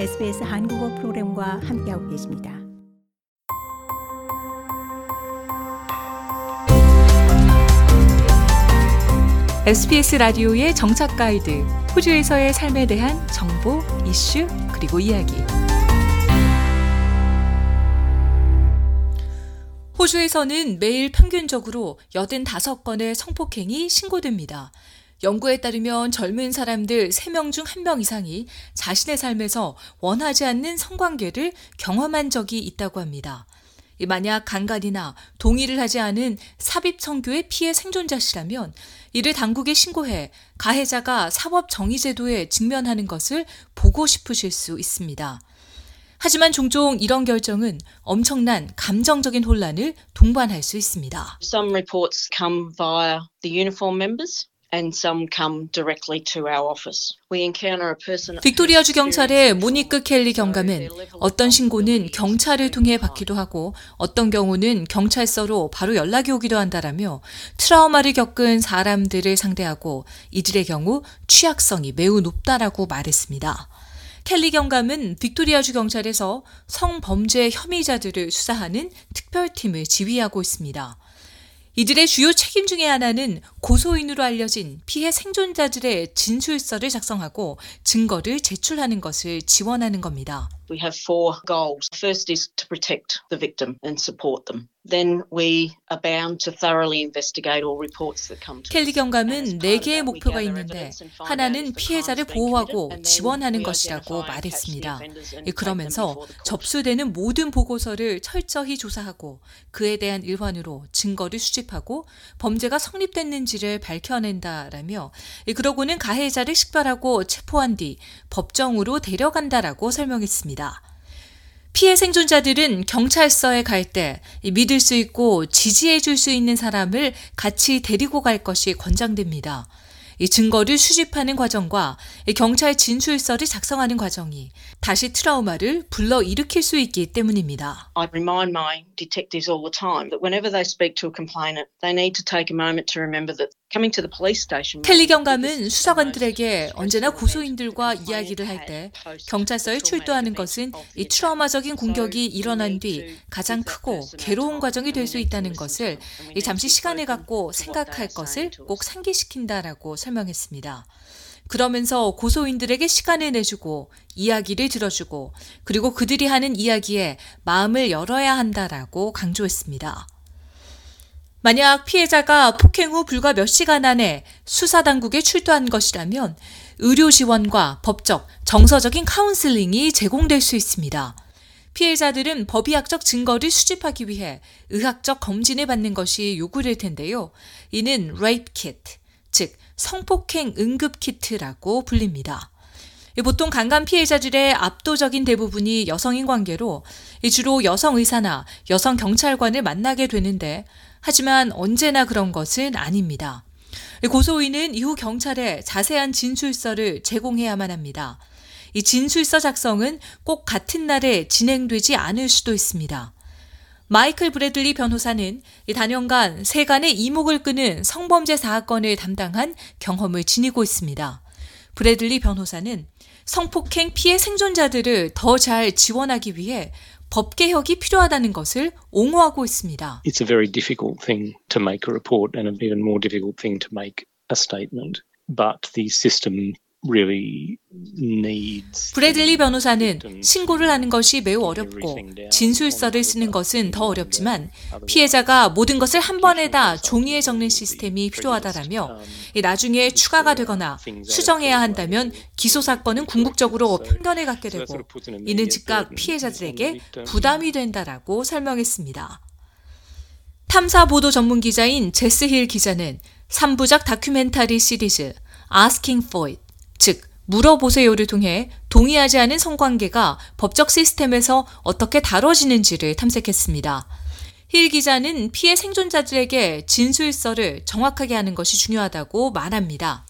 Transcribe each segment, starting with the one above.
SBS 한국어 프로그램과 함께하고 계십니다. SBS 라디오의 정착 가이드, 호주에서의 삶에 대한 정보, 이슈, 그리고 이야기. 호주에서는 매일 평균적으로 85건의 성폭행이 신고됩니다. 연구에 따르면 젊은 사람들 3명 중 1명 이상이 자신의 삶에서 원하지 않는 성관계를 경험한 적이 있다고 합니다. 만약 간간이나 동의를 하지 않은 삽입 성교의 피해 생존자시라면 이를 당국에 신고해 가해자가 사법 정의 제도에 직면하는 것을 보고 싶으실 수 있습니다. 하지만 종종 이런 결정은 엄청난 감정적인 혼란을 동반할 수 있습니다. Some reports come via the uniform members. And some come directly to our office. We encounter a person 빅토리아 주 경찰의 모니크 켈리 경감은 어떤 신고는 경찰을 통해 받기도 하고 어떤 경우는 경찰서로 바로 연락이 오기도 한다라며 트라우마를 겪은 사람들을 상대하고 이들의 경우 취약성이 매우 높다라고 말했습니다. 켈리 경감은 빅토리아주 경찰에서 성범죄 혐의자들을 수사하는 특별팀을 지휘하고 있습니다. 이들의 주요 책임 중의 하나는 고소인으로 알려진 피해 생존자들의 진술서를 작성하고 증거를 제출하는 것을 지원하는 겁니다. We have four goals. First is to protect the victim and support them. Then we are bound to thoroughly investigate all reports that come to 켈리 경감은 네 개의 목표가 있는데 하나는 피해자를 보호하고 지원하는 것이라고 말했습니다. 그러면서 접수되는 모든 보고서를 철저히 조사하고 그에 대한 일환으로 증거를 수집하고 범죄가 성립됐는지를 밝혀낸다라며 그러고는 가해자를 식별하고 체포한 뒤 법정으로 데려간다라고 설명했습니다. 피해 생존자들은 경찰서에 갈 때 믿을 수 있고 지지해 줄 수 있는 사람을 같이 데리고 갈 것이 권장됩니다. 이 증거를 수집하는 과정과 경찰 진술서를 작성하는 과정이 다시 트라우마를 불러 일으킬 수 있기 때문입니다. I remind my detectives all the time that whenever they speak to a complainant, they need to take a moment to remember that 켈리 경감은 수사관들에게 언제나 고소인들과 이야기를 할 때 경찰서에 출두하는 것은 이 트라우마적인 공격이 일어난 뒤 가장 크고 괴로운 과정이 될 수 있다는 것을 잠시 시간을 갖고 생각할 것을 꼭 상기시킨다라고 설명했습니다. 그러면서 고소인들에게 시간을 내주고 이야기를 들어주고 그리고 그들이 하는 이야기에 마음을 열어야 한다라고 강조했습니다. 만약 피해자가 폭행 후 불과 몇 시간 안에 수사당국에 출두한 것이라면 의료 지원과 법적, 정서적인 카운슬링이 제공될 수 있습니다. 피해자들은 법의학적 증거를 수집하기 위해 의학적 검진을 받는 것이 요구될 텐데요. 이는 rape kit, 즉 성폭행 응급 키트라고 불립니다. 보통 강간 피해자들의 압도적인 대부분이 여성인 관계로 주로 여성 의사나 여성 경찰관을 만나게 되는데 하지만 언제나 그런 것은 아닙니다. 고소인은 이후 경찰에 자세한 진술서를 제공해야만 합니다. 이 진술서 작성은 꼭 같은 날에 진행되지 않을 수도 있습니다. 마이클 브래들리 변호사는 단연간 세간의 이목을 끄는 성범죄 사건을 담당한 경험을 지니고 있습니다. 브래들리 변호사는 성폭행 피해 생존자들을 더 잘 지원하기 위해 법 개혁이 필요하다는 것을 옹호하고 있습니다. It's a very difficult thing to make a report and an even more difficult thing to make a statement. But the system 브래들리 변호사는 신고를 하는 것이 매우 어렵고 진술서를 쓰는 것은 더 어렵지만 피해자가 모든 것을 한 번에 다 종이에 적는 시스템이 필요하다라며 나중에 추가가 되거나 수정해야 한다면 기소 사건은 궁극적으로 편견을 갖게 되고 이는 즉각 피해자들에게 부담이 된다라고 설명했습니다. 탐사 보도 전문 기자인 제스 힐 기자는 3부작 다큐멘터리 시리즈 Asking for It 즉 물어보세요를 통해 동의하지 않은 성관계가 법적 시스템에서 어떻게 다뤄지는지를 탐색했습니다. 힐 기자는 피해 생존자들에게 진술서를 정확하게 하는 것이 중요하다고 말합니다.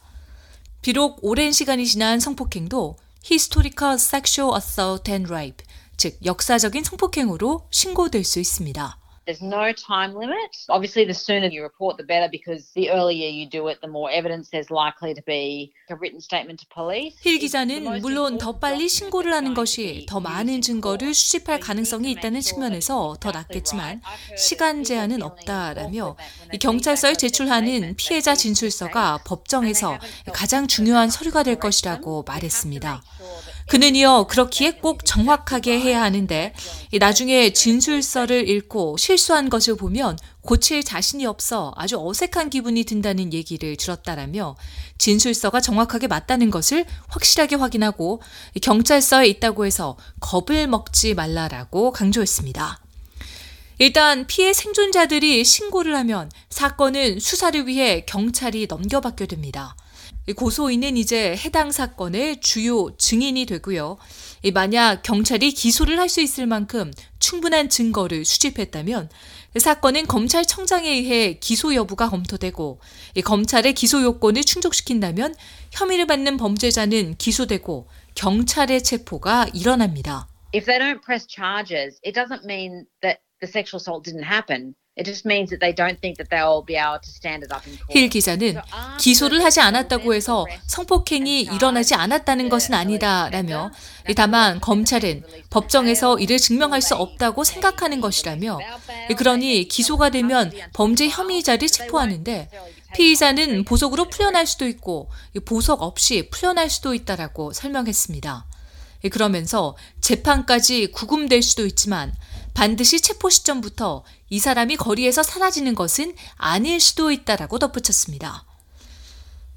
비록 오랜 시간이 지난 성폭행도 historical sexual assault and rape, 즉 역사적인 성폭행으로 신고될 수 있습니다. There's no time limit. Obviously, the sooner you report, the better because the earlier you do it, the more evidence there's likely to be a written statement to police. 힐 기자는 물론 더 빨리 신고를 하는 것이 더 많은 증거를 수집할 가능성이 있다는 측면에서 더 낫겠지만 시간 제한은 없다라며 경찰서에 제출하는 피해자 진술서가 법정에서 가장 중요한 서류가 될 것이라고 말했습니다. 그는 이어 그렇기에 꼭 정확하게 해야 하는데 나중에 진술서를 읽고 실수한 것을 보면 고칠 자신이 없어 아주 어색한 기분이 든다는 얘기를 들었다라며 진술서가 정확하게 맞다는 것을 확실하게 확인하고 경찰서에 있다고 해서 겁을 먹지 말라라고 강조했습니다. 일단 피해 생존자들이 신고를 하면 사건은 수사를 위해 경찰이 넘겨받게 됩니다. 고소인은 이제 해당 사건의 주요 증인이 되고요. 만약 경찰이 기소를 할 수 있을 만큼 충분한 증거를 수집했다면 사건은 검찰청장에 의해 기소 여부가 검토되고 검찰의 기소 요건을 충족시킨다면 혐의를 받는 범죄자는 기소되고 경찰의 체포가 일어납니다. If they don't press charges, it doesn't mean that the sexual assault didn't happen. It just means that they don't think that they'll be able to stand it up in court. 힐 기자는 기소를 하지 않았다고 해서 성폭행이 일어나지 않았다는 것은 아니다라며 다만 검찰은 법정에서 이를 증명할 수 없다고 생각하는 것이라며 그러니 기소가 되면 범죄 혐의자를 체포하는데 피의자는 보석으로 풀려날 수도 있고 보석 없이 풀려날 수도 있다라고 설명했습니다. 그러면서 재판까지 구금될 수도 있지만 반드시 체포 시점부터 이 사람이 거리에서 사라지는 것은 아닐 수도 있다라고 덧붙였습니다.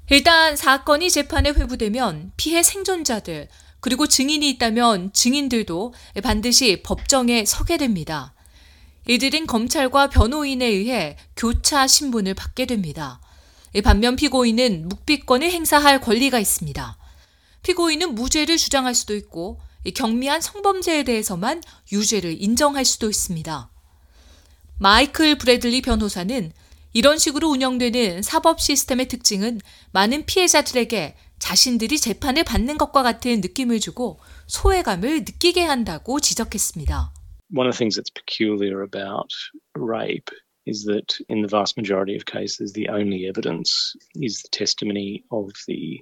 일단 사건이 재판에 회부되면 피해 생존자들 그리고 증인이 있다면 증인들도 반드시 법정에 서게 됩니다. 이들은 검찰과 변호인에 의해 교차 신분을 받게 됩니다. 반면 피고인은 묵비권을 행사할 권리가 있습니다. 피고인은 무죄를 주장할 수도 있고 경미한 성범죄에 대해서만 유죄를 인정할 수도 있습니다. 마이클 브래들리 변호사는 이런 식으로 운영되는 사법 시스템의 특징은 많은 피해자들에게 자신들이 재판을 받는 것과 같은 느낌을 주고 소외감을 느끼게 한다고 지적했습니다. One of the things that's peculiar about rape is that in the vast majority of cases the only evidence is the testimony of the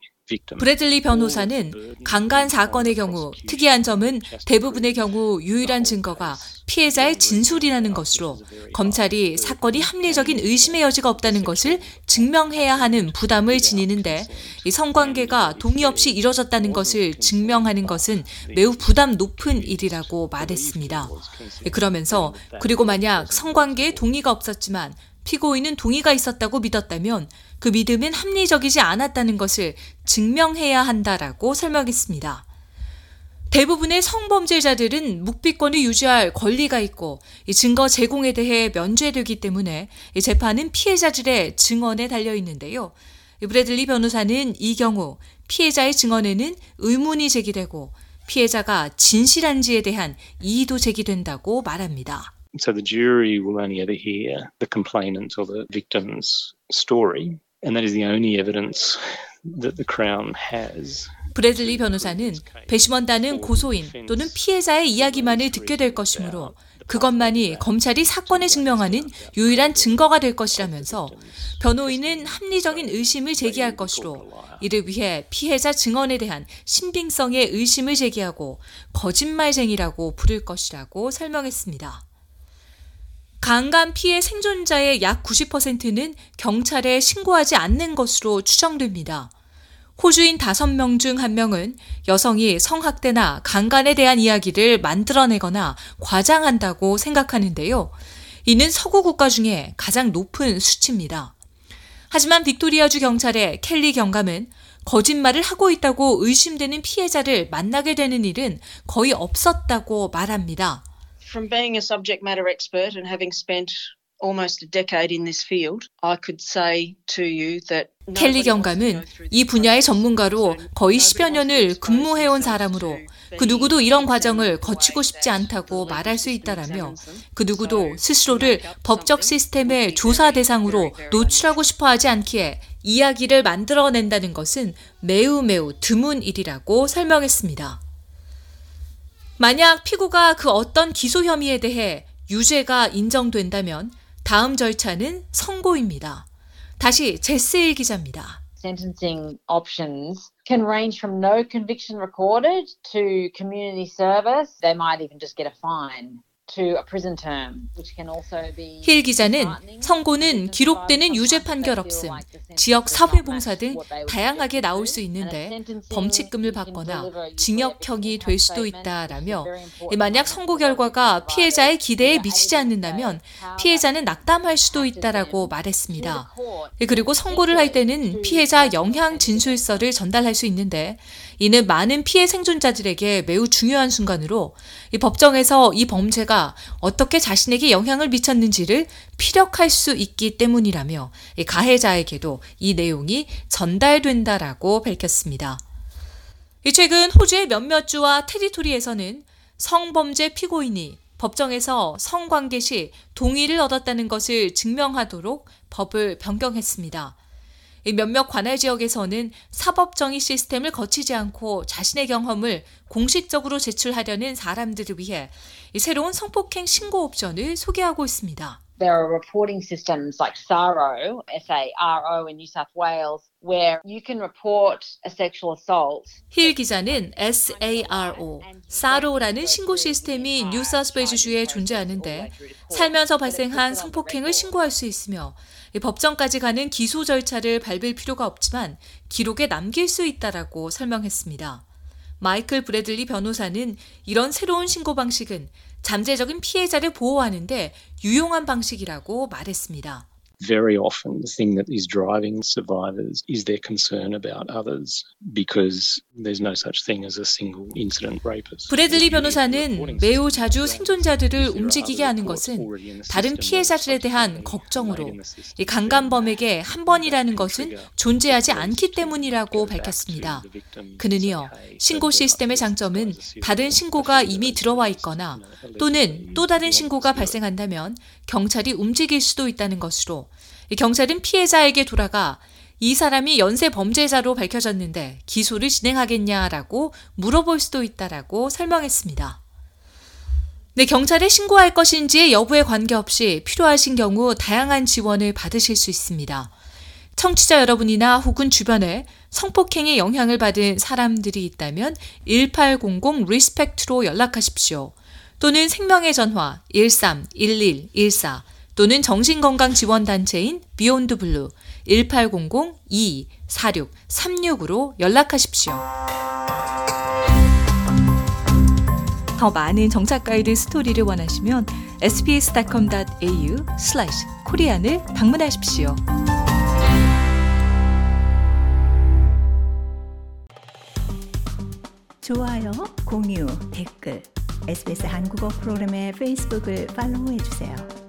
브래들리 변호사는 강간 사건의 경우 특이한 점은 대부분의 경우 유일한 증거가 피해자의 진술이라는 것으로 검찰이 사건이 합리적인 의심의 여지가 없다는 것을 증명해야 하는 부담을 지니는데 이 성관계가 동의 없이 이뤄졌다는 것을 증명하는 것은 매우 부담 높은 일이라고 말했습니다. 그러면서 그리고 만약 성관계에 동의가 없었지만 피고인은 동의가 있었다고 믿었다면 그 믿음은 합리적이지 않았다는 것을 증명해야 한다라고 설명했습니다. 대부분의 성범죄자들은 묵비권을 유지할 권리가 있고 증거 제공에 대해 면죄되기 때문에 재판은 피해자들의 증언에 달려 있는데요. 브래들리 변호사는 이 경우 피해자의 증언에는 의문이 제기되고 피해자가 진실한지에 대한 이의도 제기된다고 말합니다. So the jury will only ever hear the complainant or the victim's story, and that is the only evidence that the Crown has. 브래들리 변호사는 배심원단은 고소인 또는 피해자의 이야기만을 듣게 될 것이므로 그것만이 검찰이 사건을 증명하는 유일한 증거가 될 것이라면서 변호인은 합리적인 의심을 제기할 것으로 이를 위해 피해자 증언에 대한 신빙성의 의심을 제기하고 거짓말쟁이라고 부를 것이라고 설명했습니다. 강간 피해 생존자의 약 90%는 경찰에 신고하지 않는 것으로 추정됩니다. 호주인 5명 중 1명은 여성이 성학대나 강간에 대한 이야기를 만들어내거나 과장한다고 생각하는데요. 이는 서구 국가 중에 가장 높은 수치입니다. 하지만 빅토리아주 경찰의 켈리 경감은 거짓말을 하고 있다고 의심되는 피해자를 만나게 되는 일은 거의 없었다고 말합니다. From being a subject matter expert and having spent almost a decade in this field, I could say to you that 켈리 경감은 이 분야의 전문가로 거의 10여 년을 근무해온 사람으로 그 누구도 이런 과정을 거치고 싶지 않다고 말할 수 있다라며 그 누구도 스스로를 법적 시스템의 조사 대상으로 노출하고 싶어 하지 않기에 이야기를 만들어낸다는 것은 매우 매우 드문 일이라고 설명했습니다. 만약 피고가 그 어떤 기소 혐의에 대해 유죄가 인정된다면 다음 절차는 선고입니다. 다시 제스일 기자입니다. sentencing options can range from no conviction recorded to community service. They might even just get a fine. 힐 기자는 선고는 기록되는 유죄 판결 없음, 지역 사회봉사 등 다양하게 나올 수 있는데 범칙금을 받거나 징역형이 될 수도 있다라며 만약 선고 결과가 피해자의 기대에 미치지 않는다면 피해자는 낙담할 수도 있다라고 말했습니다. 그리고 선고를 할 때는 피해자 영향 진술서를 전달할 수 있는데 이는 많은 피해 생존자들에게 매우 중요한 순간으로 이 법정에서 이 범죄가 어떻게 자신에게 영향을 미쳤는지를 피력할 수 있기 때문이라며 이 가해자에게도 이 내용이 전달된다라고 밝혔습니다. 최근 호주의 몇몇 주와 테리토리에서는 성범죄 피고인이 법정에서 성관계 시 동의를 얻었다는 것을 증명하도록 법을 변경했습니다. 몇몇 관할 지역에서는 사법 정의 시스템을 거치지 않고 자신의 경험을 공식적으로 제출하려는 사람들을 위해 새로운 성폭행 신고 옵션을 소개하고 있습니다. There are reporting systems like SARO, S-A-R-O in New South Wales, 힐 기자는 SARO, 사로라는 신고 시스템이 뉴사우스웨일스주에 존재하는데 살면서 발생한 성폭행을 신고할 수 있으며 법정까지 가는 기소 절차를 밟을 필요가 없지만 기록에 남길 수 있다라고 설명했습니다. 마이클 브래들리 변호사는 이런 새로운 신고 방식은 잠재적인 피해자를 보호하는데 유용한 방식이라고 말했습니다. Very often the thing that is driving survivors is their concern about others because there's no such thing as a single incident rapist. 브래들리 변호사는 매우 자주 생존자들을 움직이게 하는 것은 다른 피해자들에 대한 걱정으로 이 강간범에게 한 번이라는 것은 존재하지 않기 때문이라고 밝혔습니다. 그는 이어 신고 시스템의 장점은 다른 신고가 이미 들어와 있거나 또는 또 다른 신고가 발생한다면 경찰이 움직일 수도 있다는 것으로 경찰은 피해자에게 돌아가 이 사람이 연쇄 범죄자로 밝혀졌는데 기소를 진행하겠냐라고 물어볼 수도 있다라고 설명했습니다. 네, 경찰에 신고할 것인지의 여부에 관계없이 필요하신 경우 다양한 지원을 받으실 수 있습니다. 청취자 여러분이나 혹은 주변에 성폭행의 영향을 받은 사람들이 있다면 1800 RESPECT로 연락하십시오. 또는 생명의 전화 131114 또는 정신건강지원단체인 Beyond Blue 1800-2246-36으로 연락하십시오. 더 많은 정착 가이드 스토리를 원하시면 sbs.com.au korean을 방문하십시오. 좋아요, 공유, 댓글 SBS 한국어 프로그램의 페이스북을 팔로우해 주세요.